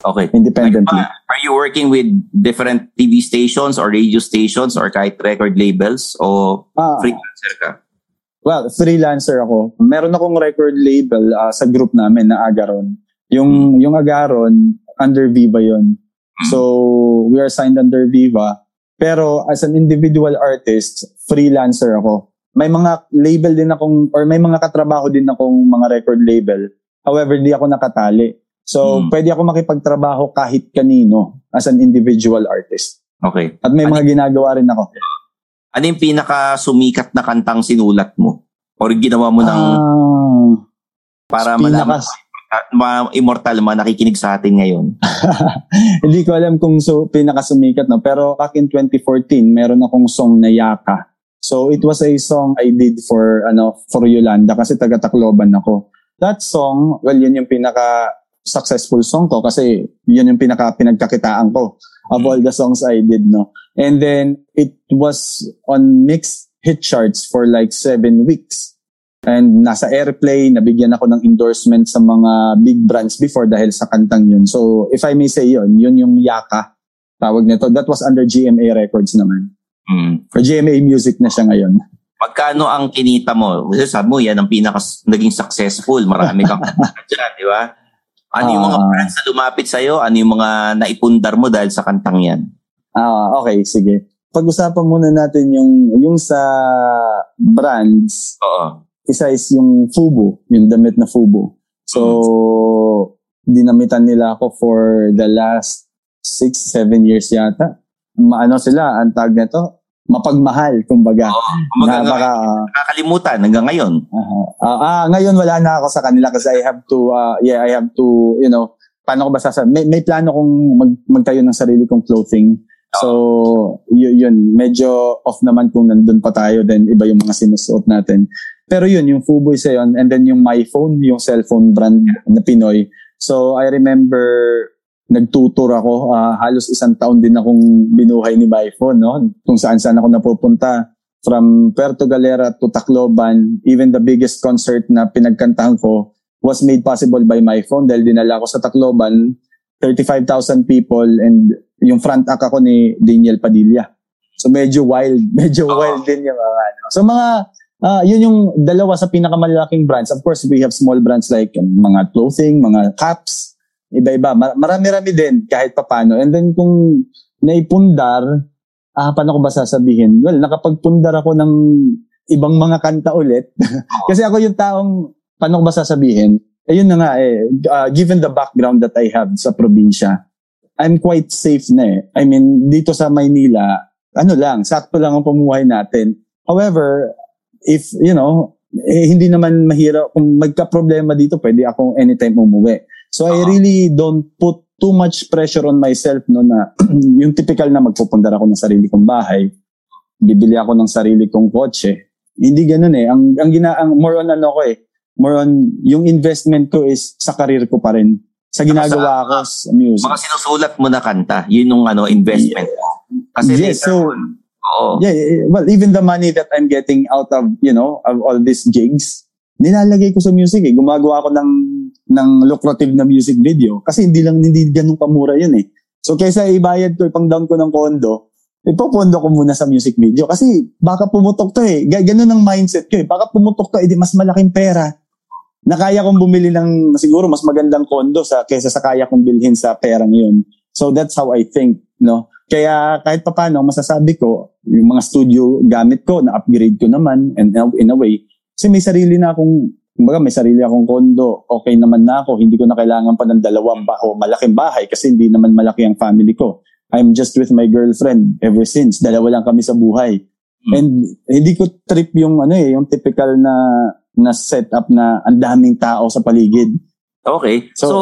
Okay. independently. Like, uh, are you working with different TV stations or radio stations or kahit record labels o ah, freelancer ka? Well freelancer ako. Meron akong record label ah, sa group namin na Agaron. Yung yung Agaron under Viva yon so we are signed under Viva. Pero as an individual artist freelancer ako. May mga label din akong or may mga katrabaho din akong mga record label. However di ako nakatali. So Hmm. pwede ako makipagtrabaho kahit kanino as an individual artist. Okay. at may mga ginagawa rin ako Ano yung pinaka sumikat na kantang sinulat mo? Or ginawa mo ng Ah, para malaman ma- immortal mga nakikinig sa atin ngayon? Hindi ko alam kung so, pinakasumikat, no? Pero back in 2014, meron akong song na Yaka. So it was a song I did for ano for Yolanda kasi taga Tacloban ako. That song, well yun yung pinaka successful song ko kasi yun yung pinaka pinagkakitaan ko of all the songs I did, no. And then it was on mixed hit charts for like seven weeks. And nasa airplay, nabigyan ako ng endorsement sa mga big brands before dahil sa kantang yun. So, if I may say yun, yun yung Yaka, tawag nito. That was under GMA Records naman. Mm. Or GMA Music na siya ngayon. Magkano ang kinita mo? Sabi mo, yan ang pinaka naging successful. Marami kang dyan, di ba? Ano yung mga Ah. brands na lumapit sa'yo? Ano yung mga naipundar mo dahil sa kantang yan? Ah, okay, sige. Pag-usapan muna natin yung yung sa brands. Oo. Isa is yung Fubu, yung damit na Fubu. So, dinamitan nila ako for the last six, seven years yata. Maano sila, ang tag nito, mapagmahal, kumbaga. Oo. Na baka, nakakalimutan hanggang ngayon. Aha. Ah, ah, ngayon wala na ako sa kanila kasi I have to, ah, yeah, I have to, you know, paano ko ba sasabi? May, may plano kong mag, magtayo ng sarili kong clothing. So, y- yun, medyo off naman kung nandun pa tayo, then iba yung mga sinusuot natin. Pero yun, yung Fubu isa yun, and then yung My Phone, yung cellphone brand na Pinoy. So, I remember, nagtutur ako, ah, halos isang taon din akong binuhay ni My Phone, no? Kung saan-saan ako napupunta from Puerto Galera to Tacloban, even the biggest concert na pinagkantahan ko was made possible by my phone dahil dinala ko sa Tacloban 35,000 people and yung front act ako ni Daniel Padilla. So medyo wild, medyo Oo. wild din yung mga ano. So mga ah, yun yung dalawa sa pinakamalaking brands. Of course, we have small brands like um, mga clothing, mga caps, iba-iba. Mar- Marami-rami din kahit papano. And then kung naipundar, ah, paano ko ba sasabihin? Well, nakapagpundar ako ng ibang mga kanta ulit. Kasi ako yung taong, paano ko ba sasabihin? Ayun na nga eh, ah, given the background that I have sa probinsya, I'm quite safe na eh. I mean, dito sa Maynila, ano lang, sakto lang ang pamumuhay natin. However, if, you know, eh, hindi naman mahirap. Kung magka-problema dito, pwede akong anytime umuwi. So I Ah. really don't put too much pressure on myself no na yung typical na magpupundar ako ng sarili kong bahay, bibili ako ng sarili kong kotse. Hindi ganoon eh. Ang ang gina ang more on ano ko eh. More on yung investment ko is sa career ko pa rin. Sa ginagawa ko sa music. Mga sinusulat mo na kanta, yun yung ano, investment mo. Kasi Yes, later so- on, oo. Yeah, well, even the money that I'm getting out of, you know, of all these gigs, nilalagay ko sa music eh. Gumagawa ako ng, ng lucrative na music video. Kasi hindi lang, hindi ganun kamura yun eh. So kaysa ibayad ko, ipang down ko ng kondo, ipopondo ko muna sa music video. Kasi baka pumutok to eh. Ganun ang mindset ko eh. Baka pumutok to, edi mas malaking pera na kaya kong bumili ng siguro mas magandang kondo sa kaysa sa kaya kong bilhin sa perang yun. So that's how I think, no? Kaya kahit pa paano, masasabi ko, yung mga studio gamit ko, na-upgrade ko naman and in a way, kasi may sarili na akong, kumbaga may sarili akong kondo, okay naman na ako, hindi ko na kailangan pa ng dalawang ba o malaking bahay kasi hindi naman malaki ang family ko. I'm just with my girlfriend ever since. Dalawa lang kami sa buhay. Hmm. And hindi ko trip yung ano eh, yung typical na na setup na ang daming tao sa paligid. Okay. So, so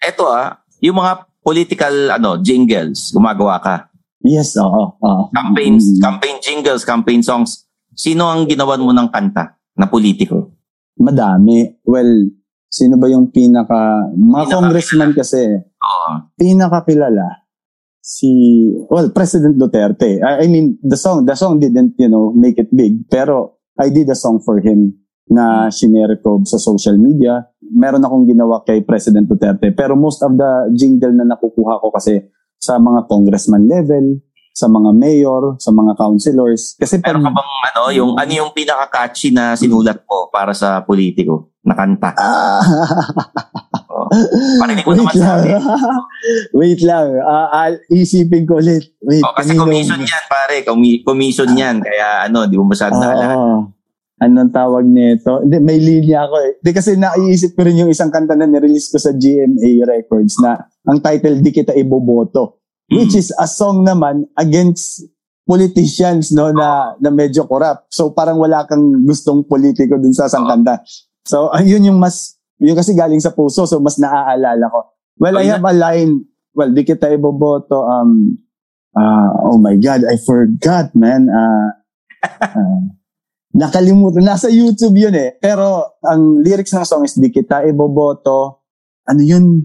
eto ah, yung mga political ano jingles gumagawa ka. Yes, oo. oo. Campaigns, mm-hmm. campaign jingles, campaign songs. Sino ang ginawan mo ng kanta na politiko? Madami. Well, sino ba yung pinaka mga congressman kasi? Oo. Pinaka kilala si well President Duterte. I, I mean the song the song didn't you know make it big pero I did a song for him na shinare ko sa social media. Meron akong ginawa kay President Duterte. Pero most of the jingle na nakukuha ko kasi sa mga congressman level, sa mga mayor, sa mga councilors. Kasi pag, Meron ka bang ano, yung, ano yung pinaka-catchy na sinulat mo para sa politiko na kanta? Ah. oh. Parinig mo naman lang. sa Wait lang. Uh, I'll, isipin ko ulit. Wait, oh, kasi commission yan, pare. Commission yan. Kaya ano, di mo masyadong uh, naalala anong tawag nito? Hindi, may linya ako eh. Hindi kasi naiisip ko rin yung isang kanta na nirelease ko sa GMA Records na ang title, Di Kita Iboboto. Which is a song naman against politicians no na na medyo corrupt. So parang wala kang gustong politiko dun sa isang kanta. So ayun yung mas yun kasi galing sa puso so mas naaalala ko. Well, I have a line. Well, di kita iboboto um uh, oh my god, I forgot, man. Uh, uh, Nakalimutan. Nasa YouTube yun eh. Pero ang lyrics ng song is, di kita iboboto. Ano yun?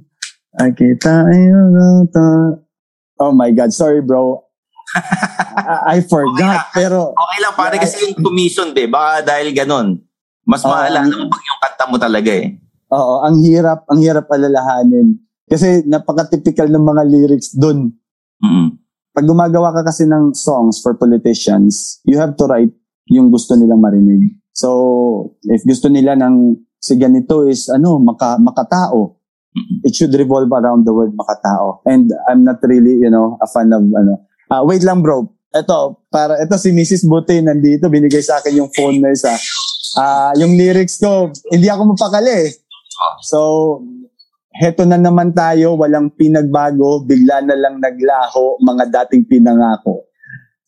Ay, kita iboboto. Oh my God. Sorry, bro. I, I forgot. Okay pero... Okay lang, pare. Kasi yung commission, di ba? Dahil ganun. Mas uh, maalala mo pag yung kanta mo talaga eh. Oo. Ang hirap, ang hirap alalahanin. Kasi napaka-typical ng mga lyrics dun. Mm-hmm. Pag gumagawa ka kasi ng songs for politicians, you have to write yung gusto nilang marinig. So, if gusto nila ng si ganito is ano, maka, makatao, it should revolve around the word makatao. And I'm not really, you know, a fan of ano. Uh, wait lang bro. Ito, para ito si Mrs. Buti nandito, binigay sa akin yung phone na isa. Uh, yung lyrics ko, hindi ako mapakali. So, heto na naman tayo, walang pinagbago, bigla na lang naglaho, mga dating pinangako.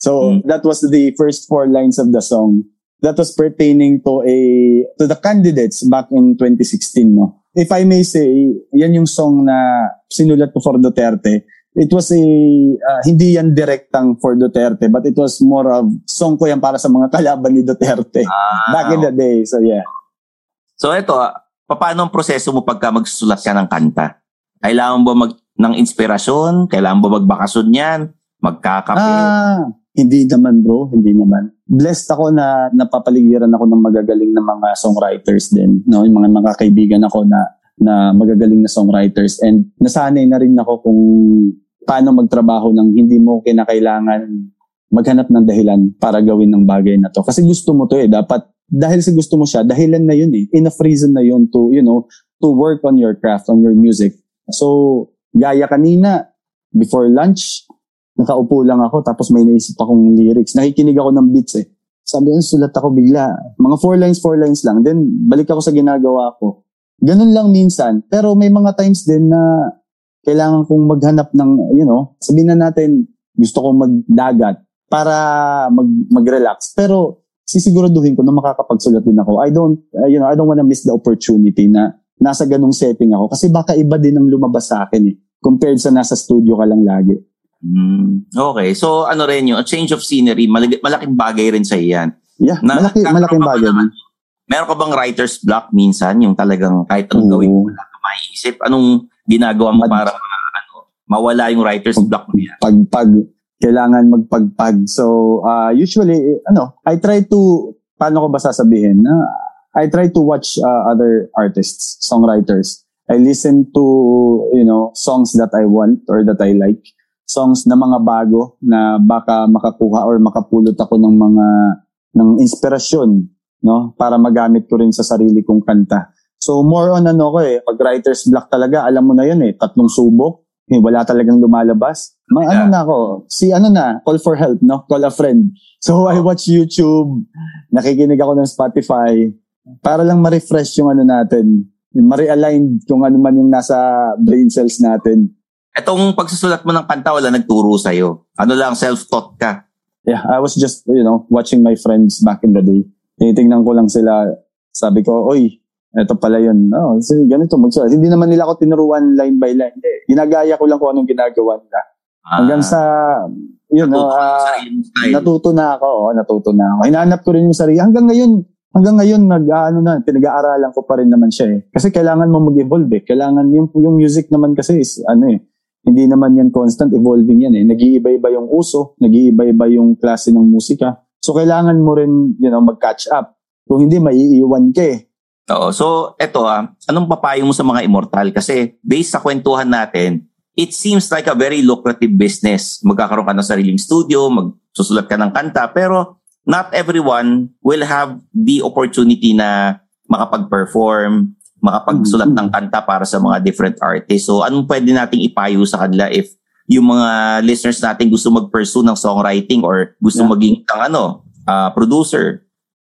So mm. that was the first four lines of the song. That was pertaining to a to the candidates back in 2016, no. If I may say, yan yung song na sinulat ko for Duterte. It was a uh, hindi yan direktang for Duterte, but it was more of song ko yan para sa mga kalaban ni Duterte ah, back in the day. So yeah. So ito, paano ang proseso mo pagka magsusulat ka ng kanta? Kailangan ba mag ng inspirasyon? Kailangan ba magbakasyon yan? Magkakape? Ah, hindi naman bro, hindi naman. Blessed ako na napapaligiran ako ng magagaling na mga songwriters din. No? Yung mga, mga kaibigan ako na, na magagaling na songwriters. And nasanay na rin ako kung paano magtrabaho ng hindi mo kinakailangan maghanap ng dahilan para gawin ng bagay na to. Kasi gusto mo to eh. Dapat, dahil sa gusto mo siya, dahilan na yun eh. Enough reason na yun to, you know, to work on your craft, on your music. So, gaya kanina, before lunch, nakaupo lang ako tapos may naisip akong lyrics. Nakikinig ako ng beats eh. Sabi ko, sulat ako bigla. Mga four lines, four lines lang. Then, balik ako sa ginagawa ko. Ganun lang minsan. Pero may mga times din na kailangan kong maghanap ng, you know, sabihin na natin, gusto ko magdagat para mag, mag-relax. Pero, sisiguraduhin ko na makakapagsulat din ako. I don't, uh, you know, I don't wanna miss the opportunity na nasa ganung setting ako. Kasi baka iba din ang lumabas sa akin eh. Compared sa nasa studio ka lang lagi. Mm, okay. So ano rin yung a change of scenery, malag- malaking bagay rin sa iyan. Yeah, na, malaki, malaking bagay. Naman, meron ka bang writer's block minsan? Yung talagang kahit anong gawin mo, wala ka maiisip. Anong ginagawa mo para ano, mawala yung writer's block mo yan? Pagpag, kailangan magpagpag. So, uh, usually, ano, I try to, paano ko ba sasabihin? Na, I try to watch uh, other artists, songwriters. I listen to, you know, songs that I want or that I like. Songs na mga bago na baka makakuha or makapulot ako ng mga ng inspirasyon, no? Para magamit ko rin sa sarili kong kanta. So more on ano ko eh, pag writer's block talaga, alam mo na yun eh, tatlong subok, eh, wala talagang lumalabas. May ano na ako, si ano na, call for help, no? Call a friend. So I watch YouTube, nakikinig ako ng Spotify, para lang ma-refresh yung ano natin, yung ma-realign kung ano man yung nasa brain cells natin. Etong pagsusulat mo ng kanta, wala nagturo sa'yo. Ano lang, self-taught ka. Yeah, I was just, you know, watching my friends back in the day. Tinitingnan ko lang sila. Sabi ko, oy, eto pala yun. Oh, ganito magsulat. Hindi naman nila ako tinuruan line by line. Hindi. Ginagaya ko lang kung anong ginagawa nila. Hanggang sa, you know, uh, natuto na ako. Oh, natuto na ako. Hinanap ko rin yung sarili. Hanggang ngayon, hanggang ngayon, nag, uh, ano na, pinag-aaralan ko pa rin naman siya eh. Kasi kailangan mo mag-evolve eh. Kailangan, yung, yung music naman kasi is, ano eh, hindi naman yan constant evolving yan eh. Nag-iiba-iba yung uso, nag-iiba-iba yung klase ng musika. So, kailangan mo rin, you know, mag-catch up. Kung hindi, maiiwan ka eh. Oo. So, eto ah, anong papayo mo sa mga immortal? Kasi based sa kwentuhan natin, it seems like a very lucrative business. Magkakaroon ka ng sariling studio, magsusulat ka ng kanta, pero not everyone will have the opportunity na makapag-perform, makapagsulat mm-hmm. ng kanta para sa mga different artists. So, anong pwede nating ipayo sa kanila if yung mga listeners natin gusto mag-pursue ng songwriting or gusto yeah. maging ang ano, uh, producer?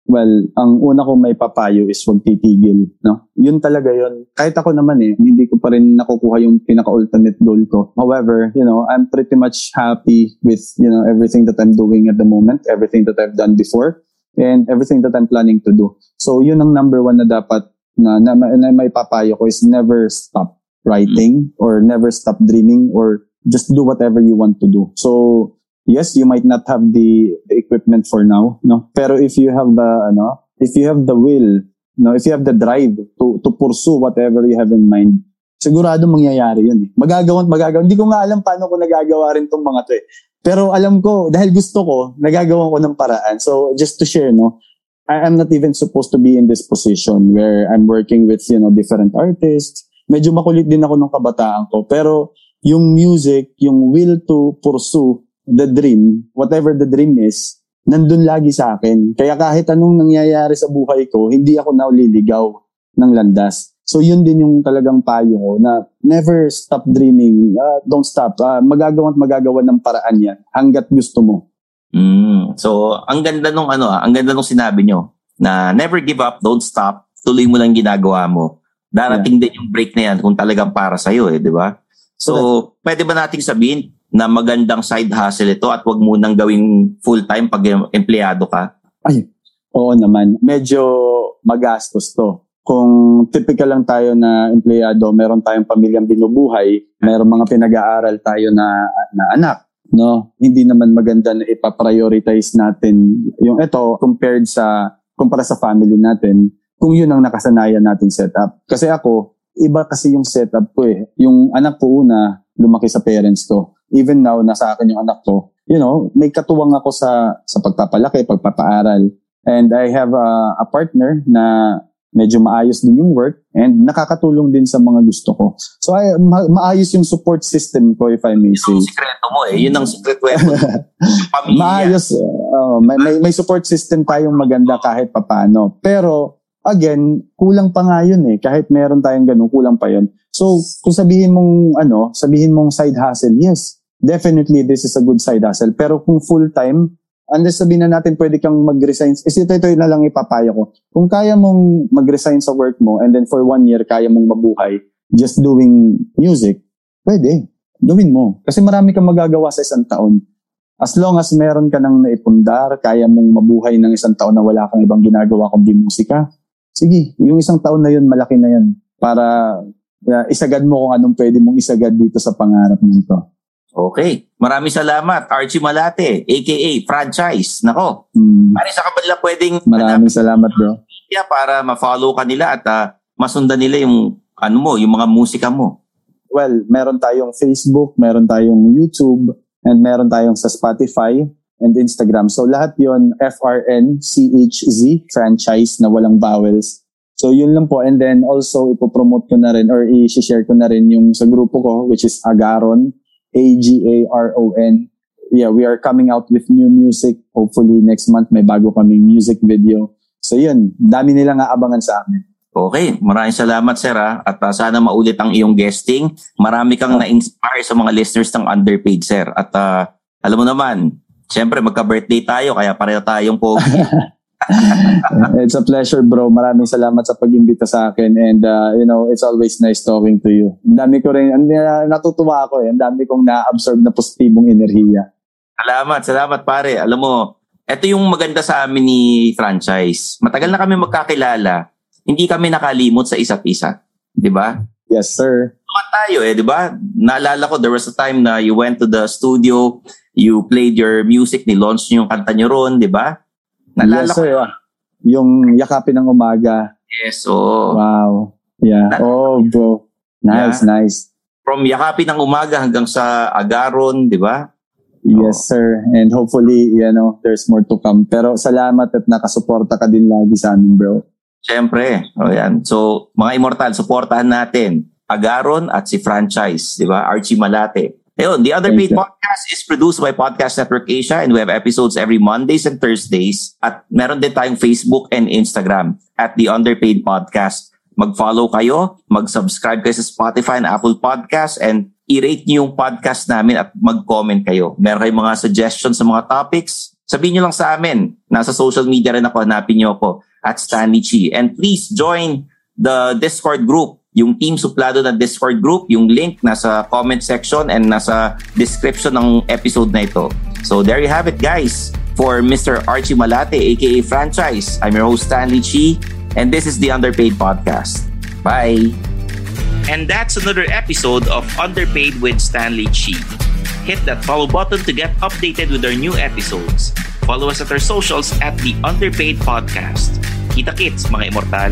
Well, ang una kong may papayo is huwag titigil. No? Yun talaga yun. Kahit ako naman eh, hindi ko pa rin nakukuha yung pinaka-ultimate goal ko. However, you know, I'm pretty much happy with, you know, everything that I'm doing at the moment, everything that I've done before, and everything that I'm planning to do. So, yun ang number one na dapat na, na, na may papayo ko is never stop writing mm-hmm. or never stop dreaming or just do whatever you want to do. So, yes, you might not have the, the equipment for now, no? Pero if you have the, ano, if you have the will, no, if you have the drive to, to pursue whatever you have in mind, sigurado mangyayari yun eh. Magagawa, magagawa. Hindi ko nga alam paano ko nagagawa rin tong mga to eh. Pero alam ko, dahil gusto ko, nagagawa ko ng paraan. So, just to share, no, I am not even supposed to be in this position where I'm working with, you know, different artists. Medyo makulit din ako nung kabataan ko. Pero yung music, yung will to pursue the dream, whatever the dream is, nandun lagi sa akin. Kaya kahit anong nangyayari sa buhay ko, hindi ako nauliligaw ng landas. So yun din yung talagang payo ko na never stop dreaming. Uh, don't stop. Uh, magagawa at magagawa ng paraan yan hanggat gusto mo. Mm. So ang ganda nung ano, ang ganda nung sinabi nyo na never give up, don't stop, tuloy mo lang ginagawa mo. Darating yeah. din yung break na yan kung talagang para sa'yo eh, di ba? So, so pwede ba nating sabihin, na magandang side hustle ito at wag mo nang gawing full-time pag empleyado ka? Ay, oo naman. Medyo magastos to. Kung typical lang tayo na empleyado, meron tayong pamilyang binubuhay, meron mga pinag-aaral tayo na, na anak, no? Hindi naman maganda na ipa-prioritize natin yung ito compared sa kumpara sa family natin kung yun ang nakasanayan natin setup. Kasi ako, iba kasi yung setup ko eh. Yung anak ko una, lumaki sa parents ko even now, nasa akin yung anak ko, you know, may katuwang ako sa, sa pagpapalaki, pagpapaaral. And I have a, a partner na medyo maayos din yung work and nakakatulong din sa mga gusto ko. So ay ma- maayos yung support system ko if I may say. Yun ang sikreto mo eh. Yun ang secret weapon. maayos. Uh, may, may, may support system tayong maganda kahit papano. Pero again, kulang pa nga yun eh. Kahit meron tayong ganun, kulang pa yun. So kung sabihin mong ano, sabihin mong side hustle, yes, definitely this is a good side hustle. Pero kung full-time, unless sabihin na natin pwede kang mag-resign, is ito, ito na lang ipapayo ko. Kung kaya mong mag-resign sa work mo and then for one year kaya mong mabuhay just doing music, pwede. Gawin mo. Kasi marami kang magagawa sa isang taon. As long as meron ka nang naipundar, kaya mong mabuhay ng isang taon na wala kang ibang ginagawa kundi musika, sige, yung isang taon na yun, malaki na yan. Para uh, isagad mo kung anong pwede mong isagad dito sa pangarap mo ito. Okay. Maraming salamat, Archie Malate, aka Franchise. Nako. Hmm. Pare, sa kabila pwedeng... Maraming salamat, bro. Yeah, para ma-follow ka nila at uh, masundan nila yung ano mo, yung mga musika mo. Well, meron tayong Facebook, meron tayong YouTube, and meron tayong sa Spotify. and Instagram. So lahat yon FRNCHZ, franchise na walang vowels. So yun lang po. And then also ipopromote ko na rin or i-share ko na rin yung sa grupo ko which is Agaron, A-G-A-R-O-N. Yeah, we are coming out with new music. Hopefully next month may bago kaming music video. So yun, dami nilang aabangan sa amin. Okay, maraming salamat sir ha. At uh, sana maulit ang iyong guesting. Marami kang na-inspire sa mga listeners ng Underpaid sir. At uh, alam mo naman, syempre magka-birthday tayo kaya pareho tayong pogi. it's a pleasure bro. Maraming salamat sa pag-imbita sa akin and uh, you know, it's always nice talking to you. Ang dami ko rin, natutuwa ako eh. Ang dami kong na-absorb na positibong enerhiya. Salamat, salamat pare. Alam mo, ito yung maganda sa amin ni franchise. Matagal na kami magkakilala hindi kami nakalimot sa isa't isa. Di ba? Yes, sir. Tuwa tayo eh, di ba? Naalala ko, there was a time na you went to the studio, you played your music, ni-launch niyo yung kanta niyo ron, di ba? Naalala yes, sir. Ko, yung yakapin ng umaga. Yes, oh. Wow. Yeah. Na- oh, bro. Nice, yeah. nice. From yakapin ng umaga hanggang sa agaron, di ba? Yes, oh. sir. And hopefully, you know, there's more to come. Pero salamat at nakasuporta ka din lagi sa amin, bro. Siyempre. O yan. So, mga immortal, supportahan natin. Agaron at si Franchise, di ba? Archie Malate. Ayun, the Other Paid Podcast is produced by Podcast Network Asia and we have episodes every Mondays and Thursdays. At meron din tayong Facebook and Instagram at The Underpaid Podcast. Mag-follow kayo, mag-subscribe kayo sa Spotify and Apple Podcasts and i-rate niyo yung podcast namin at mag-comment kayo. Meron kayong mga suggestions sa mga topics, sabihin nyo lang sa amin. Nasa social media rin ako, hanapin nyo ako at Stanley Chi. And please join the Discord group. Yung Team Suplado na Discord group, yung link nasa comment section and nasa description ng episode na ito. So there you have it guys. For Mr. Archie Malate, aka Franchise, I'm your host Stanley Chi, and this is the Underpaid Podcast. Bye! And that's another episode of Underpaid with Stanley Chi. Hit that follow button to get updated with our new episodes. Follow us at our socials at the Underpaid Podcast. Kita kits, mga immortal.